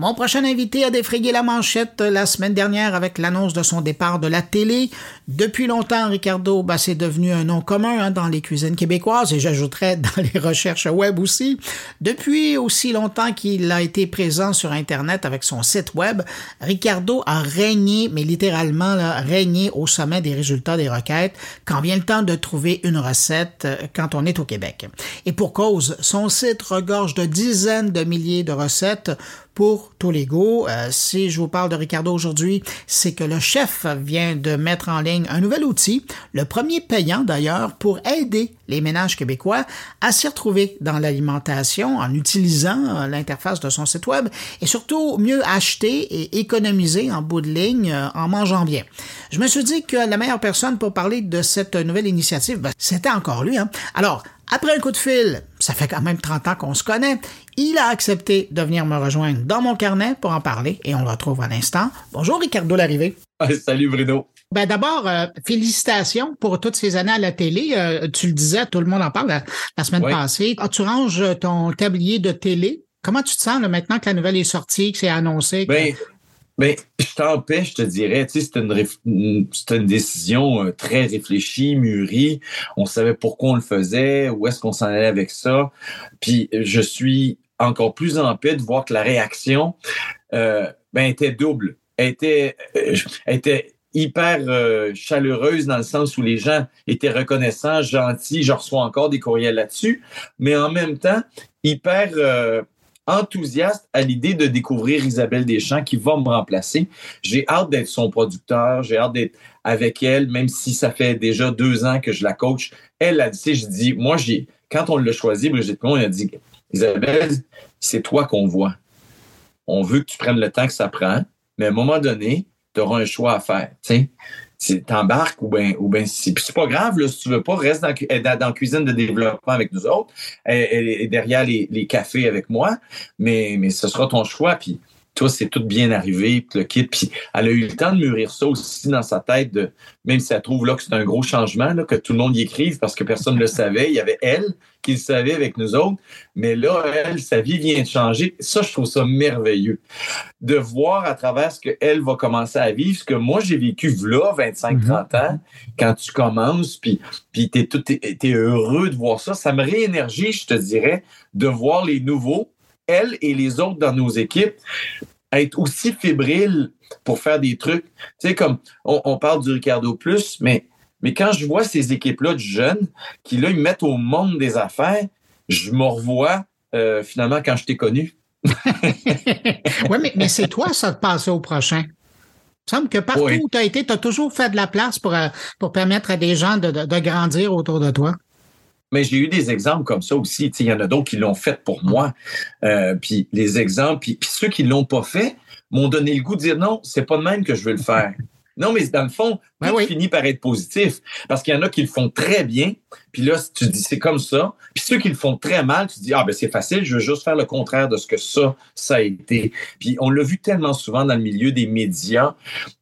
Mon prochain invité a défrayé la manchette la semaine dernière avec l'annonce de son départ de la télé. Depuis longtemps, Ricardo, bah, c'est devenu un nom commun hein, dans les cuisines québécoises et j'ajouterais dans les recherches web aussi. Depuis aussi longtemps qu'il a été présent sur Internet avec son site web, Ricardo a régné, mais littéralement là, régné au sommet des résultats des requêtes quand vient le temps de trouver une recette euh, quand on est au Québec. Et pour cause, son site regorge de dizaines de milliers de recettes pour goûts. Euh, si je vous parle de Ricardo aujourd'hui, c'est que le chef vient de mettre en ligne un nouvel outil, le premier payant d'ailleurs, pour aider les ménages québécois à s'y retrouver dans l'alimentation en utilisant euh, l'interface de son site web et surtout mieux acheter et économiser en bout de ligne euh, en mangeant bien. Je me suis dit que la meilleure personne pour parler de cette nouvelle initiative, ben, c'était encore lui. Hein. Alors, après un coup de fil, ça fait quand même 30 ans qu'on se connaît, il a accepté de venir me rejoindre dans mon carnet pour en parler et on le retrouve à l'instant. Bonjour Ricardo Larrivée. salut Bruno. Ben d'abord, euh, félicitations pour toutes ces années à la télé. Euh, tu le disais, tout le monde en parle la, semaine passée. Ah, tu ranges ton tablier de télé? Comment tu te sens là, maintenant que la nouvelle est sortie, que c'est annoncé? Ben, ben, je t'empêche, je te dirais, tu sais, c'était une, une, décision euh, très réfléchie, mûrie. On savait pourquoi on le faisait, où est-ce qu'on s'en allait avec ça. Puis je suis encore plus en paix de voir que la réaction euh, ben, était double. Elle était, euh, était hyper chaleureuse dans le sens où les gens étaient reconnaissants, gentils. Je reçois encore des courriels là-dessus, mais en même temps, hyper enthousiaste à l'idée de découvrir Isabelle Deschamps qui va me remplacer. J'ai hâte d'être son producteur, j'ai hâte d'être avec elle, même si ça fait déjà deux ans que je la coach. Elle a dit, je dis, moi, j'ai, quand on l'a choisi, Brigitte on a dit, Isabelle, c'est toi qu'on voit. On veut que tu prennes le temps que ça prend, mais à un moment donné, tu auras un choix à faire t'embarques ou ben ou ben c'est pas grave là, si tu veux pas reste dans, dans, cuisine de développement avec nous autres elle, est derrière les, les, cafés avec moi mais mais ce sera ton choix puis toi, c'est tout bien arrivé, puis le kit. Puis elle a eu le temps de mûrir ça aussi dans sa tête, de, même si elle trouve là que c'est un gros changement, là, que tout le monde y écrive parce que personne ne le savait. Il y avait elle qui le savait avec nous autres. Mais là, elle, sa vie vient de changer. Ça, je trouve ça merveilleux. De voir à travers ce qu'elle va commencer à vivre, ce que moi, j'ai vécu là, 25-30 mm-hmm. ans, quand tu commences, puis, puis tu es, heureux de voir ça. Ça me réénergie, je te dirais, de voir les nouveaux elle et les autres dans nos équipes, être aussi fébriles pour faire des trucs. Tu sais, comme on, parle du Ricardo Plus, mais, mais quand je vois ces équipes-là de jeunes qui, là, ils mettent au monde des affaires, je me revois euh, finalement quand je t'ai connu. oui, mais, mais c'est toi, ça, de passer au prochain. Il semble que partout où tu as été, tu as toujours fait de la place pour, euh, pour permettre à des gens de, de grandir autour de toi. Mais j'ai eu des exemples comme ça aussi. Il y en a d'autres qui l'ont fait pour moi. Euh, puis les exemples, puis, ceux qui l'ont pas fait m'ont donné le goût de dire non, c'est pas de même que je veux le faire. Non, mais dans le fond, ben tout finit par être positif. Parce qu'il y en a qui le font très bien, puis là, tu dis c'est comme ça. Puis ceux qui le font très mal, tu dis ah ben c'est facile, je veux juste faire le contraire de ce que ça, ça a été. Puis on l'a vu tellement souvent dans le milieu des médias,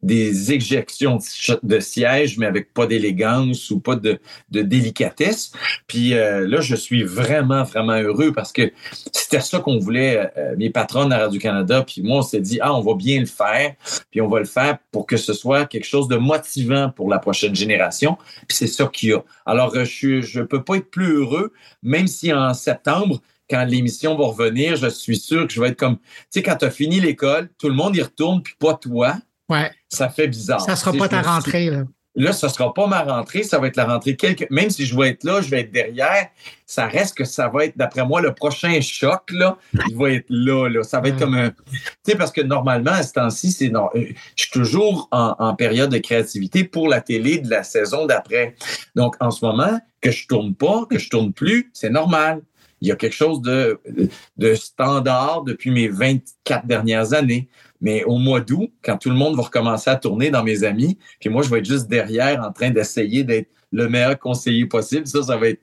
des éjections de sièges, mais avec pas d'élégance ou pas de, de délicatesse. Puis euh, là, je suis vraiment, vraiment heureux parce que c'était ça qu'on voulait, euh, mes patrons à Radio-Canada. Puis moi, on s'est dit, ah, on va bien le faire, puis on va le faire pour que ce soit quelque chose de motivant pour la prochaine génération. Puis c'est ça qu'il y a. Alors, euh, je ne peux pas être plus heureux, même si en septembre, quand l'émission va revenir, je suis sûr que je vais être comme, tu sais, quand tu as fini l'école, tout le monde y retourne, puis pas toi. Ouais. Ça fait bizarre. Ça sera pas ta rentrée, là. Là, ce ne sera pas ma rentrée, ça va être la rentrée. Quelque... Même si je vais être là, je vais être derrière, ça reste que ça va être, d'après moi, le prochain choc, là, il va être là. là. Ça va être comme un. Tu sais, parce que normalement, à ce temps-ci, c'est. Euh, je suis toujours en, période de créativité pour la télé de la saison d'après. Donc, en ce moment, que je tourne pas, que je tourne plus, c'est normal. Il y a quelque chose de standard depuis mes 24 dernières années. Mais au mois d'août, quand tout le monde va recommencer à tourner dans mes amis, puis moi, je vais être juste derrière en train d'essayer d'être le meilleur conseiller possible. Ça, ça va être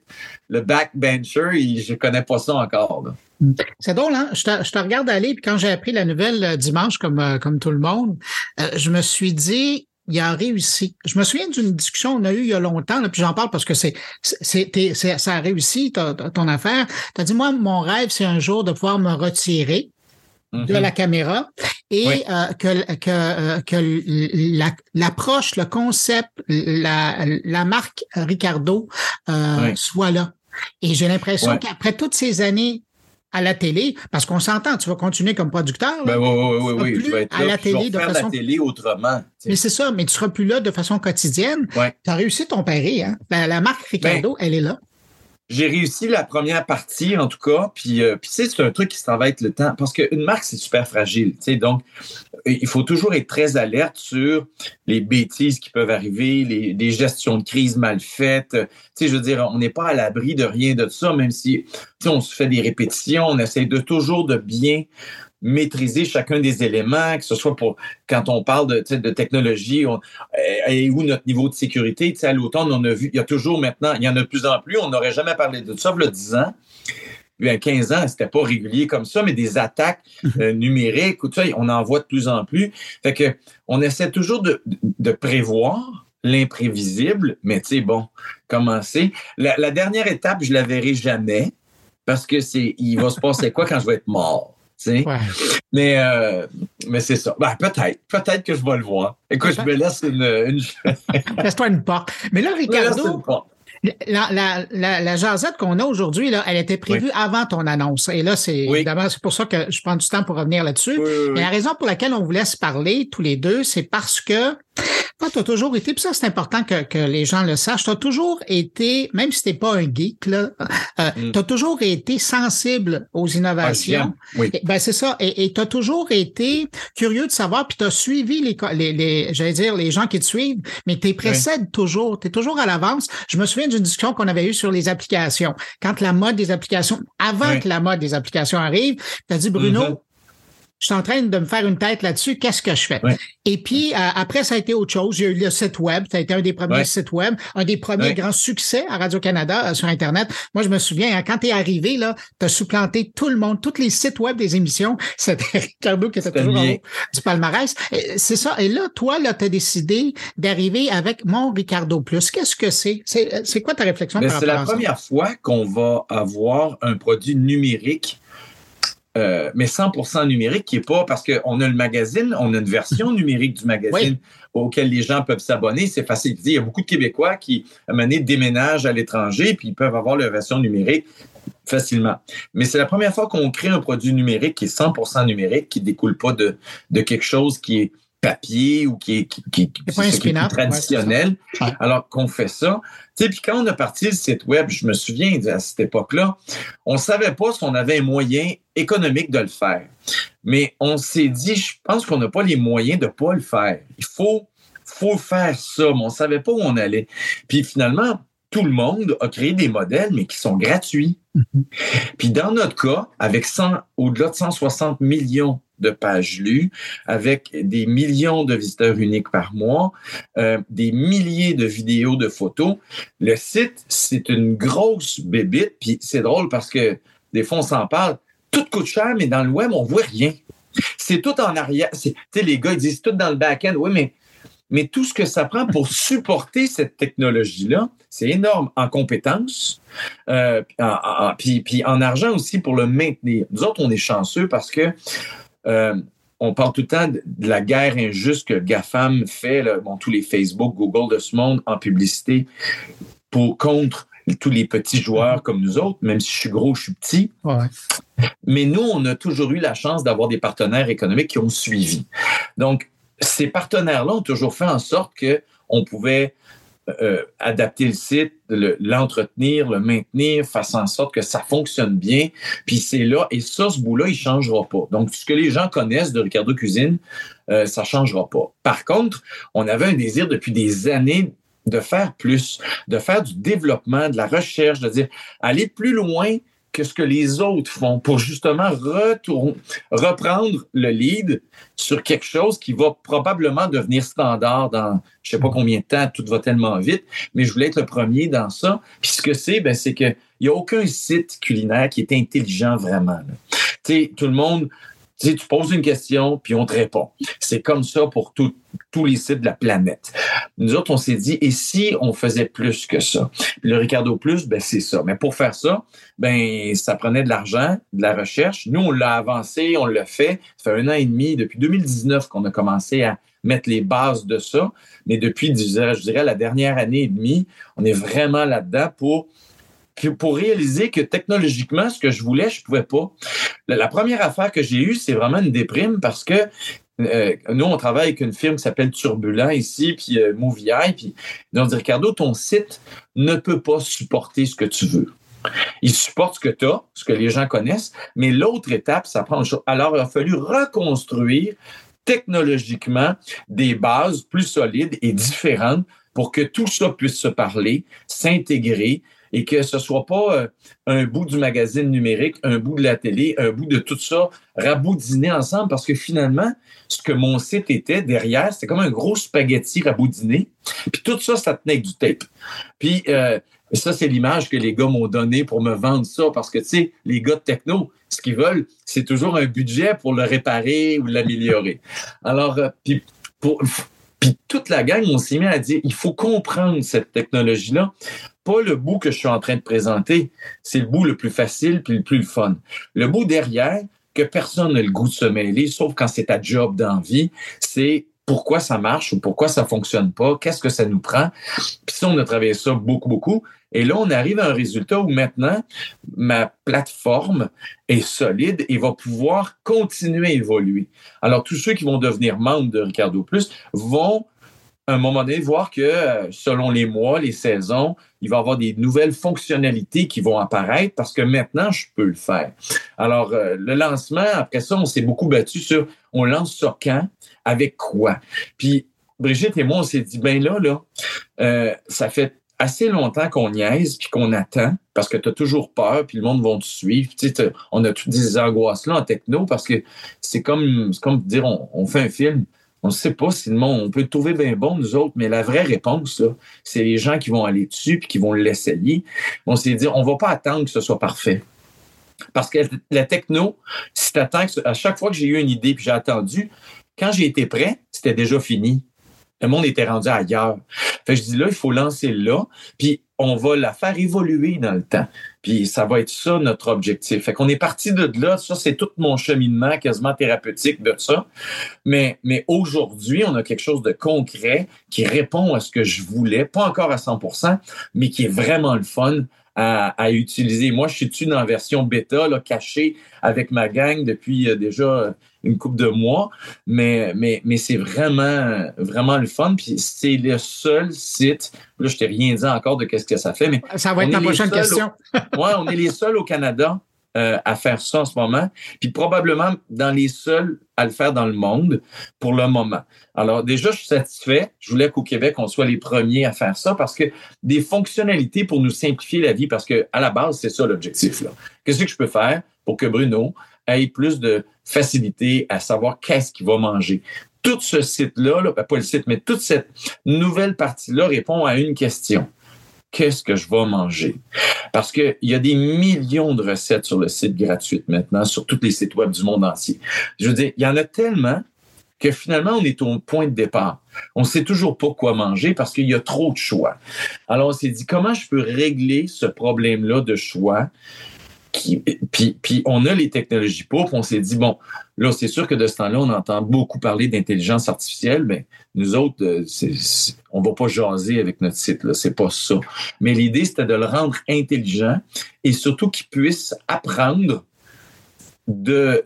le backbencher et je connais pas ça encore. C'est drôle, hein? Je te, regarde aller, puis quand j'ai appris la nouvelle euh, dimanche, comme, euh, comme tout le monde, euh, je me suis dit, il a réussi. Je me souviens d'une discussion qu'on a eue il y a longtemps, puis j'en parle parce que c'est, ça a réussi ton affaire. Tu as dit, moi, mon rêve, c'est un jour de pouvoir me retirer de la caméra et euh, que, que, euh, que l'approche, le concept, la, la marque Ricardo euh, soit là. Et j'ai l'impression qu'après toutes ces années à la télé, parce qu'on s'entend, tu vas continuer comme producteur. Ben oui, oui, oui, oui. Plus à la télé de façon. la télé autrement. Mais c'est ça, mais tu seras plus là de façon quotidienne. Tu as réussi ton pari, hein? La, marque Ricardo, ben, elle est là j'ai réussi la première partie, en tout cas. Puis, euh, puis c'est un truc qui s'en va être le temps. Parce qu'une marque, c'est super fragile. Donc, il faut toujours être très alerte sur les bêtises qui peuvent arriver, les, gestions de crise mal faites. Tu sais, je veux dire, on n'est pas à l'abri de rien de ça, même si, on se fait des répétitions, on essaie de toujours de bien maîtriser chacun des éléments, que ce soit pour quand on parle de, de technologie et où notre niveau de sécurité. À l'automne, on a vu, il y a toujours maintenant, il y en a de plus en plus, on n'aurait jamais parlé de ça il y a 10 ans. Il y a 15 ans, c'était pas régulier comme ça, mais des attaques mhm. euh, numériques, tout ça, on en voit de plus en plus. Fait que on essaie toujours de, de prévoir l'imprévisible, mais tu sais, bon, commencer. La, la dernière étape, je la verrai jamais parce que c'est, il va se passer quoi quand je vais être mort? Mais, euh, mais c'est ça. Ben, peut-être. Peut-être que je vais le voir. Écoute, je me laisse une. une... Laisse-toi une porte. Mais là, Ricardo. La, la, la, la jasette qu'on a aujourd'hui, là, elle était prévue avant ton annonce. Et là, c'est évidemment, c'est pour ça que je prends du temps pour revenir là-dessus. Mais la raison pour laquelle on vous laisse parler tous les deux, c'est parce que toi, tu as toujours été, puis ça, c'est important que, que, les gens le sachent, tu as toujours été, même si tu pas un geek, là, euh, mm. tu as toujours été sensible aux innovations. oui. ben, c'est ça. Et tu as toujours été curieux de savoir, puis tu as suivi les, les, les j'allais dire, les gens qui te suivent, mais tu précèdes toujours. Tu es toujours à l'avance. Je me souviens d'une discussion qu'on avait eue sur les applications. Quand la mode des applications, avant que la mode des applications arrive, tu as dit, Bruno, mm-hmm je suis en train de me faire une tête là-dessus, qu'est-ce que je fais? Et puis, euh, après, ça a été autre chose. J'ai eu le site web, ça a été un des premiers sites web, un des premiers grands succès à Radio-Canada euh, sur Internet. Moi, je me souviens, hein, quand tu es arrivé, là, tu as supplanté tout le monde, tous les sites web des émissions. C'était Ricardo qui était toujours en haut du palmarès. C'est ça. Et là, toi, là, tu as décidé d'arriver avec mon Ricardo Plus. Qu'est-ce que c'est? C'est quoi ta réflexion par C'est la première fois qu'on va avoir un produit numérique euh, mais 100% numérique, qui est pas parce qu'on a le magazine, on a une version numérique du magazine auquel les gens peuvent s'abonner. C'est facile. Il y a beaucoup de Québécois qui, à un déménagent à l'étranger, puis ils peuvent avoir leur version numérique facilement. Mais c'est la première fois qu'on crée un produit numérique qui est 100% numérique, qui découle pas de, de quelque chose qui est papier ou qui est, qui, qui, qui traditionnel, alors qu'on fait ça. Tu sais, puis quand on a parti le site web, je me souviens à cette époque-là, on savait pas si on avait un moyen économique de le faire. Mais on s'est dit, je pense qu'on n'a pas les moyens de pas le faire. Il faut, faut faire ça, mais on savait pas où on allait. Puis finalement, tout le monde a créé des modèles, mais qui sont gratuits. Mm-hmm. Puis dans notre cas, avec 100, au-delà de 160 millions de pages lues, avec des millions de visiteurs uniques par mois, euh, des milliers de vidéos, de photos. Le site, c'est une grosse bébite, puis c'est drôle parce que des fois, on s'en parle. Tout coûte cher, mais dans le web, on voit rien. C'est tout en arrière. Tu sais, les gars, ils disent tout dans le back-end. Oui, mais, mais tout ce que ça prend pour supporter cette technologie-là, c'est énorme en compétences, euh, puis, puis en argent aussi pour le maintenir. Nous autres, on est chanceux parce que euh, on parle tout le temps de, la guerre injuste que GAFAM fait, bon, tous les Facebook, Google de ce monde en publicité pour contre tous les petits joueurs comme nous autres, même si je suis gros, je suis petit. Mais nous, on a toujours eu la chance d'avoir des partenaires économiques qui ont suivi. Donc, ces partenaires-là ont toujours fait en sorte qu'on pouvait euh, adapter le site, l'entretenir, le, maintenir, faire en sorte que ça fonctionne bien. Puis c'est là, et ça, ce bout-là, il changera pas. Donc, ce que les gens connaissent de Ricardo Cuisine, euh, ça changera pas. Par contre, on avait un désir depuis des années de faire plus, de faire du développement, de la recherche, de dire aller plus loin que ce que les autres font pour justement retourner, reprendre le lead sur quelque chose qui va probablement devenir standard dans je sais pas combien de temps, tout va tellement vite, mais je voulais être le premier dans ça. Puis ce que c'est, ben, c'est qu'il n'y a aucun site culinaire qui est intelligent vraiment. Tu sais, tout le monde Tu, sais, tu poses une question, puis on te répond. C'est comme ça pour tous les sites de la planète. Nous autres, on s'est dit, et si on faisait plus que ça? le Ricardo Plus, ben, c'est ça. Mais pour faire ça, ben, ça prenait de l'argent, de la recherche. Nous, on l'a avancé, on l'a fait. Ça fait un an et demi, depuis 2019 qu'on a commencé à mettre les bases de ça. Mais depuis, je dirais, la dernière année et demie, on est vraiment là-dedans pour pour réaliser que technologiquement, ce que je voulais, je pouvais pas. La, première affaire que j'ai eue, c'est vraiment une déprime parce que euh, nous, on travaille avec une firme qui s'appelle Turbulent ici, puis euh, puis on dit Ricardo, ton site ne peut pas supporter ce que tu veux. Il supporte ce que tu as, ce que les gens connaissent, mais l'autre étape, ça prend une chose. Alors, il a fallu reconstruire technologiquement des bases plus solides et différentes pour que tout ça puisse se parler, s'intégrer, et que ce soit pas euh, un bout du magazine numérique, un bout de la télé, un bout de tout ça raboudiné ensemble parce que finalement, ce que mon site était derrière, c'était comme un gros spaghetti raboudiné. Puis tout ça, ça tenait avec du tape. Puis euh, ça, c'est l'image que les gars m'ont donnée pour me vendre ça parce que, tu sais, les gars de techno, ce qu'ils veulent, c'est toujours un budget pour le réparer ou l'améliorer. Alors, euh, puis pour, puis toute la gang, on s'est mis à dire, il faut comprendre cette technologie-là. Pas le bout que je suis en train de présenter, c'est le bout le plus facile puis le plus fun. Le bout derrière, que personne n'a le goût de se mêler, sauf quand c'est ta job d'envie, c'est pourquoi ça marche ou pourquoi ça fonctionne pas, qu'est-ce que ça nous prend. Puis ça, on a travaillé ça beaucoup, beaucoup. Et là, on arrive à un résultat où maintenant, ma plateforme est solide et va pouvoir continuer à évoluer. Alors, tous ceux qui vont devenir membres de Ricardo Plus vont à un moment donné, voir que euh, selon les mois, les saisons, il va y avoir des nouvelles fonctionnalités qui vont apparaître parce que maintenant, je peux le faire. Alors, euh, le lancement, après ça, on s'est beaucoup battu sur on lance ça quand, avec quoi. Puis, Brigitte et moi, on s'est dit, ben là, là, euh, ça fait assez longtemps qu'on niaise puis qu'on attend parce que tu as toujours peur puis le monde va te suivre. Tu sais, on a toutes ces angoisses-là en techno parce que c'est comme, comme dire on, fait un film. On ne sait pas si le monde, on peut le trouver bien bon, nous autres, mais la vraie réponse, c'est les gens qui vont aller dessus puis qui vont l'essayer. On s'est dit, on va pas attendre que ce soit parfait. Parce que la techno, si tu attends, à chaque fois que j'ai eu une idée puis j'ai attendu, quand j'ai été prêt, c'était déjà fini. Le monde était rendu ailleurs. Fait je dis là, il faut lancer là, puis on va la faire évoluer dans le temps. Puis ça va être ça notre objectif. Fait qu'on est parti de là. Ça, c'est tout mon cheminement quasiment thérapeutique de ça. Mais, mais aujourd'hui, on a quelque chose de concret qui répond à ce que je voulais, pas encore à 100% mais qui est vraiment le fun à, utiliser. Moi, je suis dessus dans la version bêta, cachée avec ma gang depuis euh, déjà une couple de mois, mais, mais, mais c'est vraiment, vraiment le fun. Puis c'est le seul site, là, je t'ai rien dit encore de qu'est-ce que ça fait, mais. Ça va être ma prochaine question. oui, on est les seuls au Canada euh, à faire ça en ce moment, puis probablement dans les seuls à le faire dans le monde pour le moment. Alors déjà, je suis satisfait. Je voulais qu'au Québec, on soit les premiers à faire ça parce que des fonctionnalités pour nous simplifier la vie, parce que à la base, c'est ça l'objectif. Qu'est-ce que je peux faire pour que Bruno ait plus de facilité à savoir qu'est-ce qu'il va manger? Tout ce site-là, là, ben, pas le site, mais toute cette nouvelle partie-là répond à une question qu'est-ce que je vais manger? Parce qu'il y a des millions de recettes sur le site gratuit maintenant, sur tous les sites web du monde entier. Je veux dire, il y en a tellement que finalement, on est au point de départ. On ne sait toujours pas quoi manger parce qu'il y a trop de choix. Alors, on s'est dit, comment je peux régler ce problème-là de choix puis, on a les technologies pour, on s'est dit, bon, là, c'est sûr que de ce temps-là, on entend beaucoup parler d'intelligence artificielle, mais nous autres, euh, on ne va pas jaser avec notre site, là, c'est pas ça. Mais l'idée, c'était de le rendre intelligent et surtout qu'il puisse apprendre de,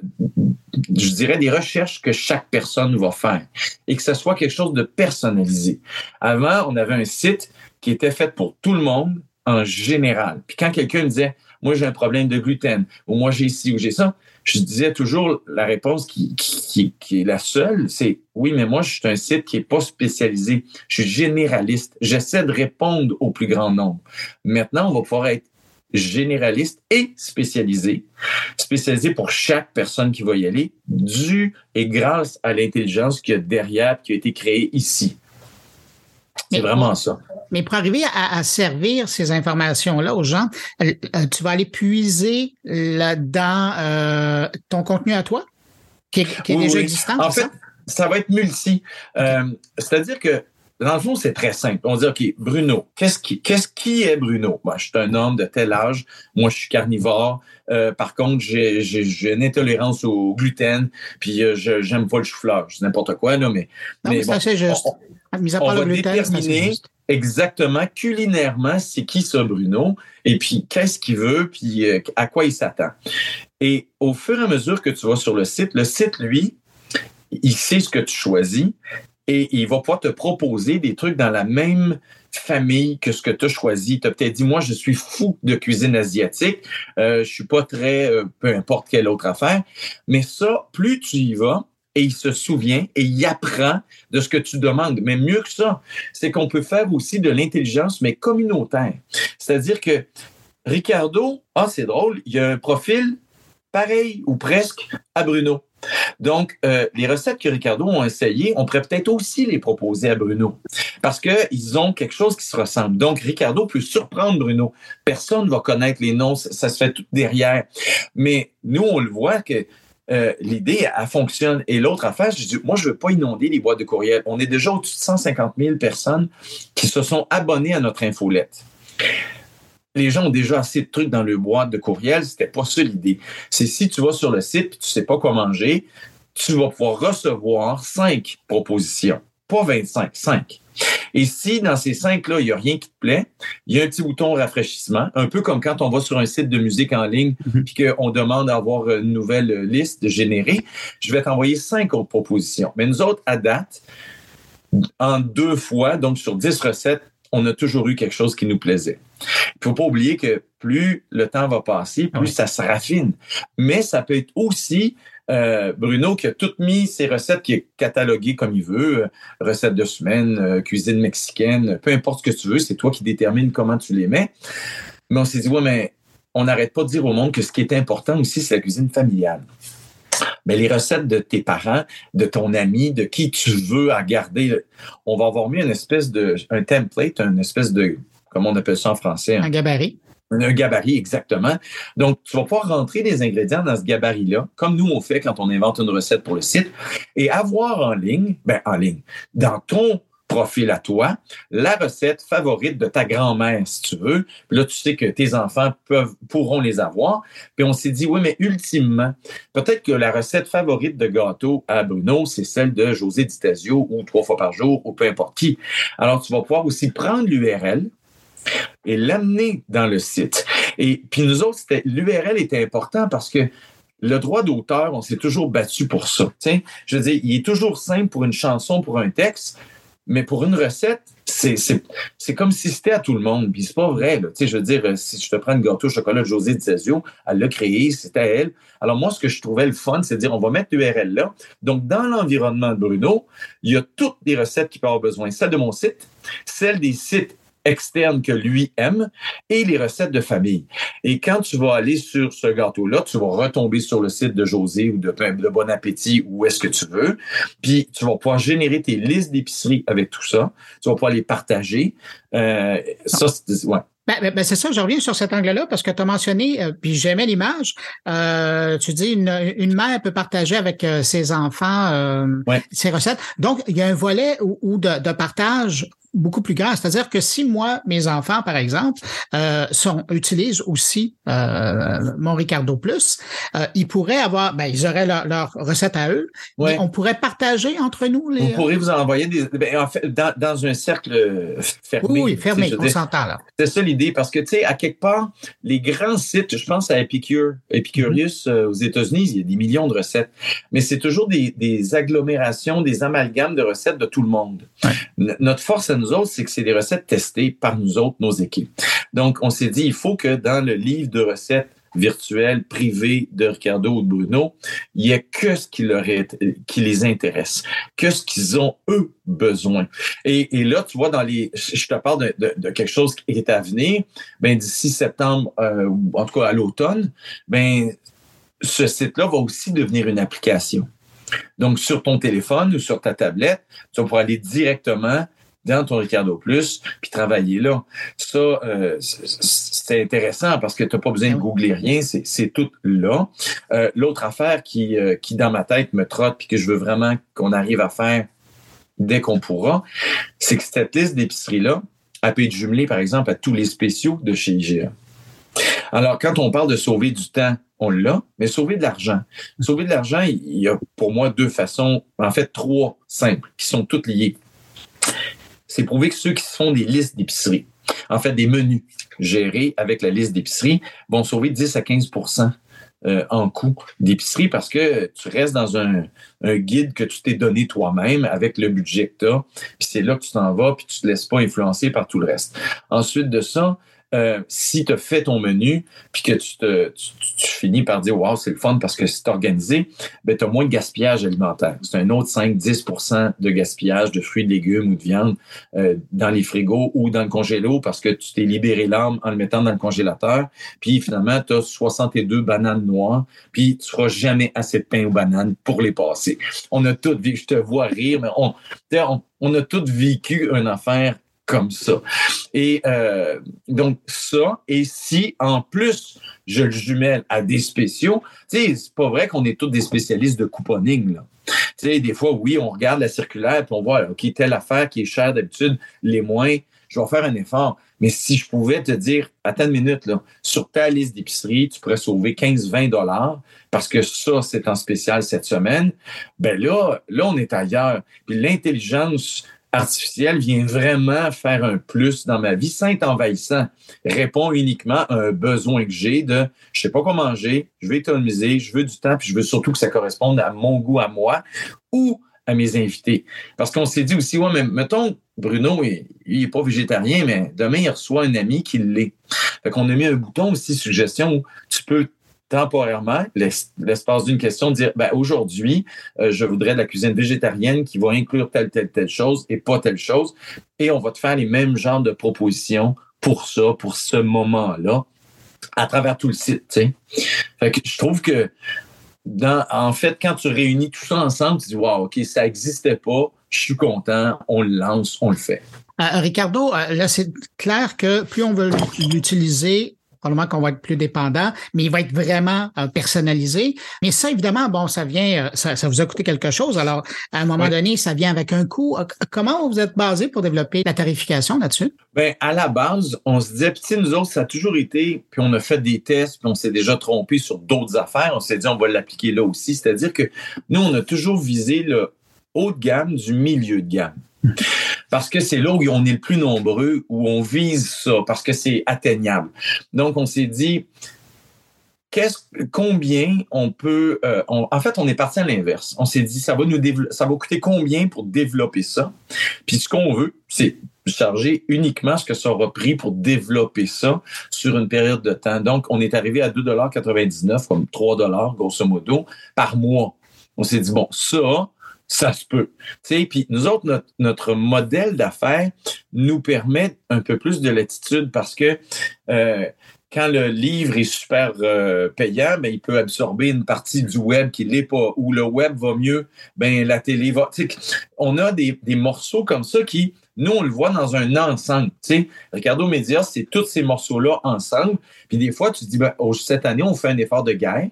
je dirais, des recherches que chaque personne va faire et que ce soit quelque chose de personnalisé. Avant, on avait un site qui était fait pour tout le monde en général. Puis quand quelqu'un disait, moi j'ai un problème de gluten, ou moi j'ai ci ou j'ai ça, je disais toujours la réponse qui, qui, qui est la seule, c'est oui, mais moi je suis un site qui est pas spécialisé. Je suis généraliste. J'essaie de répondre au plus grand nombre. Maintenant, on va pouvoir être généraliste et spécialisé, spécialisé pour chaque personne qui va y aller, dû et grâce à l'intelligence qu'il y a derrière, qui a été créée ici. C'est vraiment ça. Mais pour arriver à, servir ces informations-là aux gens, euh, tu vas aller puiser là-dedans euh, ton contenu à toi? Qui est, déjà existant, En fait, ça? va être multi. Euh, c'est-à-dire que dans le fond, c'est très simple. On dit, OK, Bruno, qu'est-ce qui, qu'est-ce qui est Bruno? Moi, je suis un homme de tel âge. Moi, je suis carnivore. Euh, par contre, j'ai, j'ai, une intolérance au gluten. Puis, euh, je, j'aime pas le chou-fleur. Je n'importe quoi, là, mais. Non, mais, c'est juste. On, va déterminer exactement. Culinairement c'est qui ça, Bruno, et puis qu'est-ce qu'il veut, puis euh, à quoi il s'attend? Et au fur et à mesure que tu vas sur le site, le site, lui, il sait ce que tu choisis et il va pouvoir te proposer des trucs dans la même famille que ce que tu as choisi. Tu as peut-être dit, moi, je suis fou de cuisine asiatique, euh, je suis pas très, euh, peu importe quelle autre affaire, mais ça, plus tu y vas, et il se souvient et il apprend de ce que tu demandes. Mais mieux que ça, c'est qu'on peut faire aussi de l'intelligence, mais communautaire. C'est-à-dire que Ricardo, ah, c'est drôle, il a un profil pareil ou presque à Bruno. Donc, euh, les recettes que Ricardo a essayées, on pourrait peut-être aussi les proposer à Bruno parce qu'ils ont quelque chose qui se ressemble. Donc, Ricardo peut surprendre Bruno. Personne ne va connaître les noms, ça, se fait tout derrière. Mais nous, on le voit que euh, l'idée, elle fonctionne. Et l'autre affaire, je dis, moi, je ne veux pas inonder les boîtes de courriel. On est déjà au-dessus de 150 000 personnes qui se sont abonnées à notre infolette les gens ont déjà assez de trucs dans le boîte de courriel. C'était pas ça l'idée. C'est si tu vas sur le site et tu sais pas quoi manger, tu vas pouvoir recevoir cinq propositions. Pas 25, cinq. Et si dans ces cinq-là, il n'y a rien qui te plaît, il y a un petit bouton rafraîchissement, un peu comme quand on va sur un site de musique en ligne et mhm. qu'on demande d'avoir une nouvelle liste générée, je vais t'envoyer cinq autres propositions. Mais nous autres, à date, en deux fois, donc sur dix recettes, on a toujours eu quelque chose qui nous plaisait. Il faut pas oublier que plus le temps va passer, plus ça se raffine. Mais ça peut être aussi euh, Bruno qui a tout mis ses recettes, qui est catalogué comme il veut, euh, recettes de semaine, euh, cuisine mexicaine, peu importe ce que tu veux, c'est toi qui détermines comment tu les mets. Mais on s'est dit, ouais, mais on n'arrête pas de dire au monde que ce qui est important aussi, c'est la cuisine familiale. Mais les recettes de tes parents, de ton ami, de qui tu veux à garder, on va avoir mis une espèce de, un template, une espèce de, comment on appelle ça en français? Un gabarit. Un gabarit, exactement. Donc, tu vas pouvoir rentrer des ingrédients dans ce gabarit-là, comme nous on fait quand on invente une recette pour le site, et avoir en ligne, ben en ligne, dans ton profil à toi, la recette favorite de ta grand-mère, si tu veux. Là, tu sais que tes enfants peuvent, pourront les avoir. Puis on s'est dit, oui, mais ultimement, peut-être que la recette favorite de gâteau à Bruno, c'est celle de José Ditasio ou trois fois par jour ou peu importe qui. Alors, tu vas pouvoir aussi prendre l'URL et l'amener dans le site. Et puis nous autres, l'URL était important parce que le droit d'auteur, on s'est toujours battu pour ça. Je veux dire, il est toujours simple pour une chanson, pour un texte. Mais pour une recette, c'est comme si c'était à tout le monde. Puis c'est pas vrai. Là. Je veux dire, si je te prends un gâteau au chocolat de José Dizazio, elle l'a créé, c'était à elle. Alors moi, ce que je trouvais le fun, c'est de dire, on va mettre l'URL là. Donc, dans l'environnement de Bruno, il y a toutes les recettes qui peuvent avoir besoin. Celle de mon site, celle des sites externe que lui aime et les recettes de famille. Et quand tu vas aller sur ce gâteau-là, tu vas retomber sur le site de José ou de, de Bon Appétit ou est-ce que tu veux. Puis tu vas pouvoir générer tes listes d'épicerie avec tout ça. Tu vas pouvoir les partager. Euh, ça, c'est, ouais. Ben, ben, ben, c'est ça, je reviens sur cet angle-là parce que tu as mentionné, euh, puis j'aimais l'image, euh, tu dis une, une mère peut partager avec euh, ses enfants ses recettes. Donc, il y a un volet ou, de, de, partage beaucoup plus grand. C'est-à-dire que si moi, mes enfants, par exemple, euh, sont, utilisent aussi euh, mon Ricardo Plus, euh, ils pourraient avoir, ben, ils auraient leur, leur recette à eux. Ouais. on pourrait partager entre nous les. Vous pourrez vous envoyer des, ben, en fait, dans, dans, un cercle fermé. Oui, fermé, on s'entend là. C'est ça l'idée, parce que tu sais, à quelque part, les grands sites, je pense à Epicure, Epicurious mm-hmm. aux États-Unis, il y a des millions de recettes, mais c'est toujours des, des agglomérations, des amalgames de recettes de tout le monde. Ouais. Notre force à nous autres, c'est que c'est des recettes testées par nous autres, nos équipes. Donc, on s'est dit, il faut que dans le livre de recettes virtuelles privées de Ricardo ou de Bruno, il n'y ait que ce qui, leur est, qui les intéresse, que ce qu'ils ont, eux, besoin. Et, là, tu vois, dans les, je te parle de, quelque chose qui est à venir, ben, d'ici septembre, euh, en tout cas à l'automne, ben, ce site-là va aussi devenir une application. Donc, sur ton téléphone ou sur ta tablette, tu vas pouvoir aller directement dans ton Ricardo Plus, puis travailler là. Ça, euh, c'est intéressant parce que tu n'as pas besoin de googler rien, c'est tout là. Euh, l'autre affaire qui, qui, dans ma tête, me trotte, puis que je veux vraiment qu'on arrive à faire dès qu'on pourra, c'est que cette liste d'épiceries-là, elle peut être jumelée, par exemple, à tous les spéciaux de chez IGA. Alors, quand on parle de sauver du temps, on l'a, mais sauver de l'argent. Sauver de l'argent, il y a pour moi deux façons, en fait trois simples, qui sont toutes liées. C'est prouver que ceux qui font des listes d'épicerie, en fait des menus gérés avec la liste d'épicerie, vont sauver 10 à 15% euh, en coût d'épicerie parce que tu restes dans un, guide que tu t'es donné toi-même avec le budget que tu as, puis c'est là que tu t'en vas, puis tu te laisses pas influencer par tout le reste. Ensuite de ça, euh, si tu fais ton menu, puis que tu, finis par dire Wow, c'est le fun parce que c'est organisé, ben, tu as moins de gaspillage alimentaire. C'est un autre 5-10 de gaspillage de fruits, de légumes ou de viande euh, dans les frigos ou dans le congélo parce que tu t'es libéré l'âme en le mettant dans le congélateur. Puis finalement, tu as 62 bananes noires, puis tu feras jamais assez de pain aux bananes pour les passer. On a tout vécu, je te vois rire, mais on, on, on a tous vécu une affaire comme ça. Et euh, donc ça, et si en plus je le jumelle à des spéciaux, tu sais, c'est pas vrai qu'on est tous des spécialistes de couponing, là. Tu sais, des fois, oui, on regarde la circulaire puis on voit, OK, telle affaire qui est chère d'habitude, les moins, je vais faire un effort. Mais si je pouvais te dire, attends une minute, là, sur ta liste d'épicerie, tu pourrais sauver 15-20 dollars parce que ça, c'est en spécial cette semaine, ben là, là, on est ailleurs. Puis l'intelligence artificielle vient vraiment faire un plus dans ma vie sans être envahissant. Répond uniquement à un besoin que j'ai de je sais pas quoi manger, je veux économiser, je veux du temps, puis je veux surtout que ça corresponde à mon goût à moi ou à mes invités. Parce qu'on s'est dit aussi, ouais, mais mettons, Bruno, il, n'est pas végétarien, mais demain, il reçoit un ami qui l'est. Fait qu'on a mis un bouton aussi, suggestion, où tu peux temporairement l'espace d'une question, dire ben, aujourd'hui, euh, je voudrais de la cuisine végétarienne qui va inclure telle, telle, telle chose et pas telle chose. Et on va te faire les mêmes genres de propositions pour ça, pour ce moment-là, à travers tout le site. Fait que je trouve que en fait, quand tu réunis tout ça ensemble, tu dis Wow, OK, ça n'existait pas, je suis content, on le lance, on le fait. Euh, Ricardo, euh, là, c'est clair que plus on veut l'utiliser, probablement qu'on va être plus dépendant, mais il va être vraiment euh, personnalisé. Mais ça, évidemment, bon, ça vient, euh, ça, ça, vous a coûté quelque chose. Alors, à un moment donné, ça vient avec un coût. Euh, comment vous êtes basé pour développer la tarification là-dessus? Bien, à la base, on se disait, puis nous autres, ça a toujours été, puis on a fait des tests, puis on s'est déjà trompé sur d'autres affaires. On s'est dit, on va l'appliquer là aussi. C'est-à-dire que nous, on a toujours visé le haut de gamme du milieu de gamme. Parce que c'est là où on est le plus nombreux, où on vise ça, parce que c'est atteignable. Donc, on s'est dit, combien on peut. Euh, en fait, on est parti à l'inverse. On s'est dit, ça va nous ça va coûter combien pour développer ça? Puis ce qu'on veut, c'est charger uniquement ce que ça aura pris pour développer ça sur une période de temps. Donc, on est arrivé à 2,99 comme 3 grosso modo par mois. On s'est dit, bon, ça, ça se peut. Puis nous autres, notre, modèle d'affaires nous permet un peu plus de latitude parce que euh, quand le livre est super euh, payant, ben, il peut absorber une partie du web qui ne l'est pas. Ou le web va mieux, ben, la télé va. On a des, morceaux comme ça qui, nous, on le voit dans un ensemble. Ricardo Média, c'est tous ces morceaux-là ensemble. Puis des fois, tu te dis, ben, oh, cette année, on fait un effort de guerre.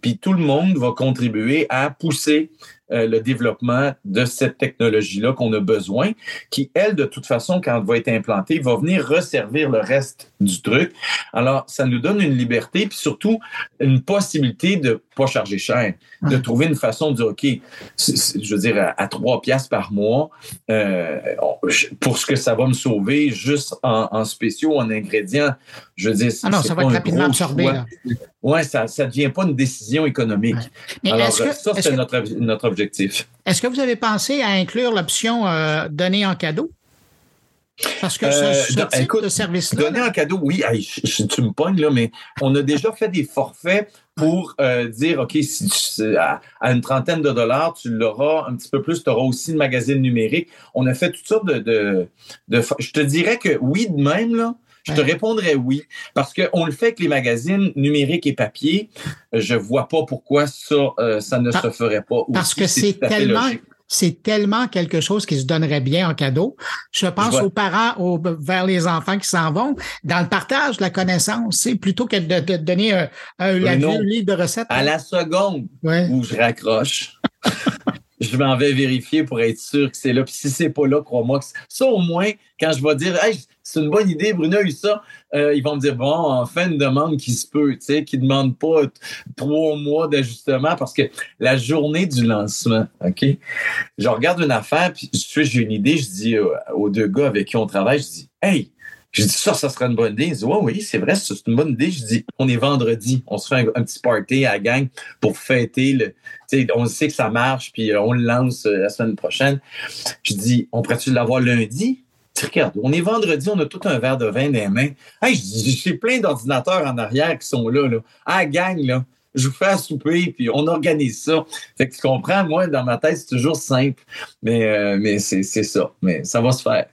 Puis tout le monde va contribuer à pousser euh, le développement de cette technologie-là qu'on a besoin, qui, elle, de toute façon, quand elle va être implantée, va venir resservir le reste du truc. Alors, ça nous donne une liberté, puis surtout une possibilité de pas charger cher, de trouver une façon de dire, OK, je veux dire, à, trois piastres par mois, euh, pour ce que ça va me sauver, juste en, en spéciaux, en ingrédients, je veux dire, ah non, ça va être rapidement absorbé. Oui, ça ne devient pas une décision économique. Alors, ça, c'est notre, notre objectif. Est-ce que vous avez pensé à inclure l'option euh, donner en cadeau? Parce que ce, euh, type de service-là. Donner en cadeau, oui, tu me pognes, là, mais on a déjà fait des forfaits pour euh, dire, OK, si à, une trentaine de dollars, tu l'auras un petit peu plus, tu auras aussi le magazine numérique. On a fait toutes sortes de, de, de, Je te dirais que oui, de même, là, je te répondrais oui, parce qu'on le fait avec les magazines numériques et papier. Je vois pas pourquoi ça, euh, ça ne se ferait pas. Parce que c'est tellement, c'est tellement quelque chose qui se donnerait bien en cadeau. Je pense aux parents, aux, vers les enfants qui s'en vont, dans le partage de la connaissance, c'est plutôt que de, de donner un, un, livre de recettes. À la seconde où je raccroche, je m'en vais vérifier pour être sûr que c'est là. Puis si c'est pas là, crois-moi que ça, au moins, quand je vais dire, hey, c'est une bonne idée, Bruno a eu ça, euh, ils vont me dire, bon, enfin, une demande qui se peut, tu sais, qui ne demande pas trois mois d'ajustement parce que la journée du lancement, OK, je regarde une affaire, puis j'ai une idée, je dis aux deux gars avec qui on travaille, je dis, hey, je dis ça, ça serait une bonne idée. Ils disent, ouais, oui, c'est vrai, c'est une bonne idée. Je dis, on est vendredi, on se fait un, petit party à la gang pour fêter le. On sait que ça marche, puis euh, on le lance euh, la semaine prochaine. Je dis, on pourrait-tu l'avoir lundi? regarde, on est vendredi, on a tout un verre de vin dans les mains. Hey, j'ai plein d'ordinateurs en arrière qui sont là. là. Ah, gang, là, je vous fais à souper, puis on organise ça. Fait que tu comprends, moi, dans ma tête, c'est toujours simple. Mais, euh, mais c'est ça. Mais ça va se faire.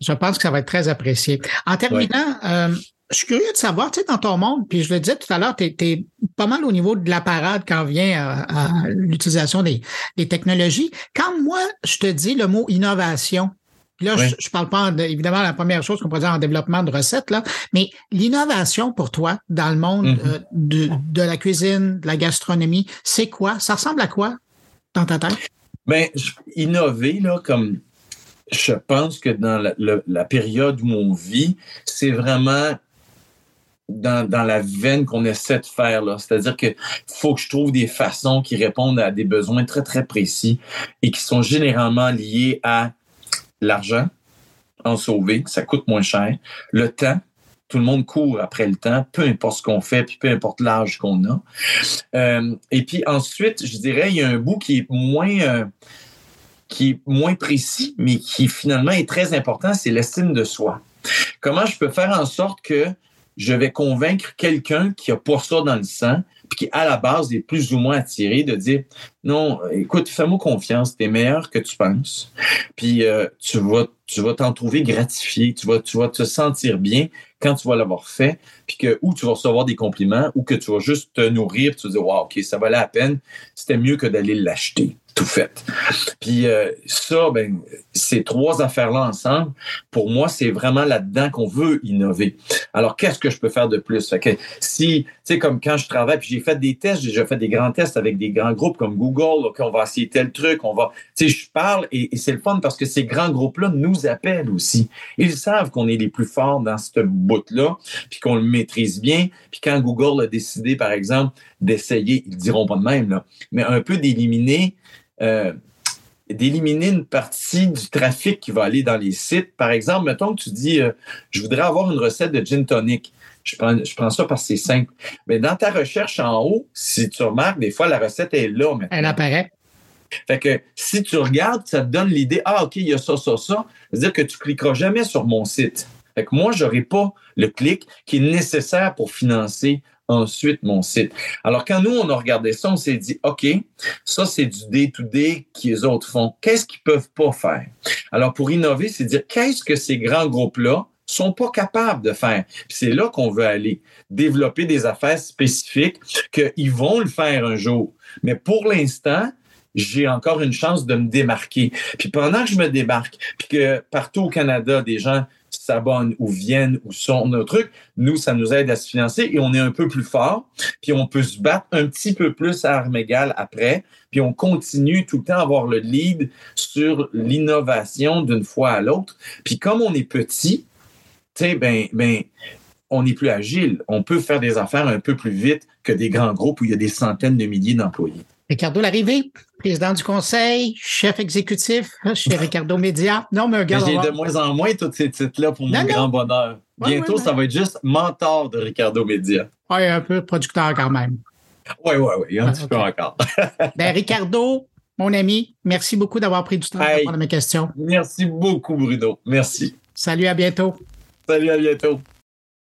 Je pense que ça va être très apprécié. En terminant, euh, je suis curieux de savoir, tu sais, dans ton monde, puis je le disais tout à l'heure, tu es, pas mal au niveau de la parade quand vient à, l'utilisation des, des, technologies. Quand moi, je te dis le mot innovation, là, je, je parle pas, de, évidemment, la première chose qu'on pourrait dire en développement de recettes, là, mais l'innovation pour toi dans le monde mm-hmm. euh, de, de, la cuisine, de la gastronomie, c'est quoi? Ça ressemble à quoi dans ta tête? Bien, innover, là, comme je pense que dans la, période où on vit, c'est vraiment dans, la veine qu'on essaie de faire. C'est-à-dire qu'il faut que je trouve des façons qui répondent à des besoins très, très précis et qui sont généralement liés à l'argent, en sauver, ça coûte moins cher, le temps, tout le monde court après le temps, peu importe ce qu'on fait, puis peu importe l'âge qu'on a. Euh, et puis ensuite, je dirais, il y a un bout qui est moins... Euh, qui est moins précis, mais qui finalement est très important, c'est l'estime de soi. Comment je peux faire en sorte que je vais convaincre quelqu'un qui a pas ça dans le sang, puis qui à la base est plus ou moins attiré de dire non, écoute, fais-moi confiance, tu es meilleur que tu penses, puis euh, tu vas tu vas t'en trouver gratifié, tu vas tu vas te sentir bien quand tu vas l'avoir fait, puis que ou tu vas recevoir des compliments ou que tu vas juste te nourrir, tu vas dire wow, ok, ça valait la peine, c'était mieux que d'aller l'acheter tout fait. Puis euh, ça, ben, ces trois affaires-là ensemble, pour moi, c'est vraiment là-dedans qu'on veut innover. Alors, qu'est-ce que je peux faire de plus? Fait que si, tu sais, comme quand je travaille, puis j'ai fait des tests, j'ai déjà fait des grands tests avec des grands groupes comme Google, OK, on va essayer tel truc, on va, tu sais, je parle et, c'est le fun parce que ces grands groupes-là nous appellent aussi. Ils savent qu'on est les plus forts dans ce bout-là, puis qu'on le maîtrise bien. Puis quand Google a décidé, par exemple, d'essayer, ils diront pas de même, mais un peu d'éliminer euh, d'éliminer une partie du trafic qui va aller dans les sites. Par exemple, mettons que tu dis, euh, je voudrais avoir une recette de gin tonic. Je prends, je prends ça parce que c'est simple. Mais dans ta recherche en haut, si tu remarques, des fois, la recette est là. Maintenant. Elle apparaît. Fait que si tu regardes, ça te donne l'idée, ah, OK, il y a ça, ça, ça. C'est-à-dire que tu cliqueras jamais sur mon site. Fait que moi, j'aurai pas le clic qui est nécessaire pour financer ensuite mon site. Alors, quand nous, on a regardé ça, on s'est dit, OK, ça, c'est du day-to-day que les autres font. Qu'est-ce qu'ils peuvent pas faire? Alors, pour innover, c'est dire, qu'est-ce que ces grands groupes-là sont pas capables de faire. c'est là qu'on veut aller, développer des affaires spécifiques qu'ils vont le faire un jour. Mais pour l'instant, j'ai encore une chance de me démarquer. Puis pendant que je me démarque, puis que partout au Canada, des gens s'abonnent ou viennent ou sont nos trucs, nous, ça nous aide à se financer et on est un peu plus fort, puis on peut se battre un petit peu plus à armes égales après, puis on continue tout le temps à avoir le lead sur l'innovation d'une fois à l'autre. Puis comme on est petit, sais, ben, ben, on est plus agile. On peut faire des affaires un peu plus vite que des grands groupes où il y a des centaines de milliers d'employés. Ricardo Larrivée, président du conseil, chef exécutif chez Ricardo Média. Non, mais regarde. J'ai de moins en moins tous ces titres-là pour mon grand bonheur. Bientôt, ça va être juste mentor de Ricardo Média. Oui, un peu producteur quand même. Oui, oui, oui, un petit peu encore. ben, Ricardo, mon ami, merci beaucoup d'avoir pris du temps pour répondre à mes questions. Merci beaucoup, Bruno. Merci. Salut, à bientôt. Salut, à bientôt.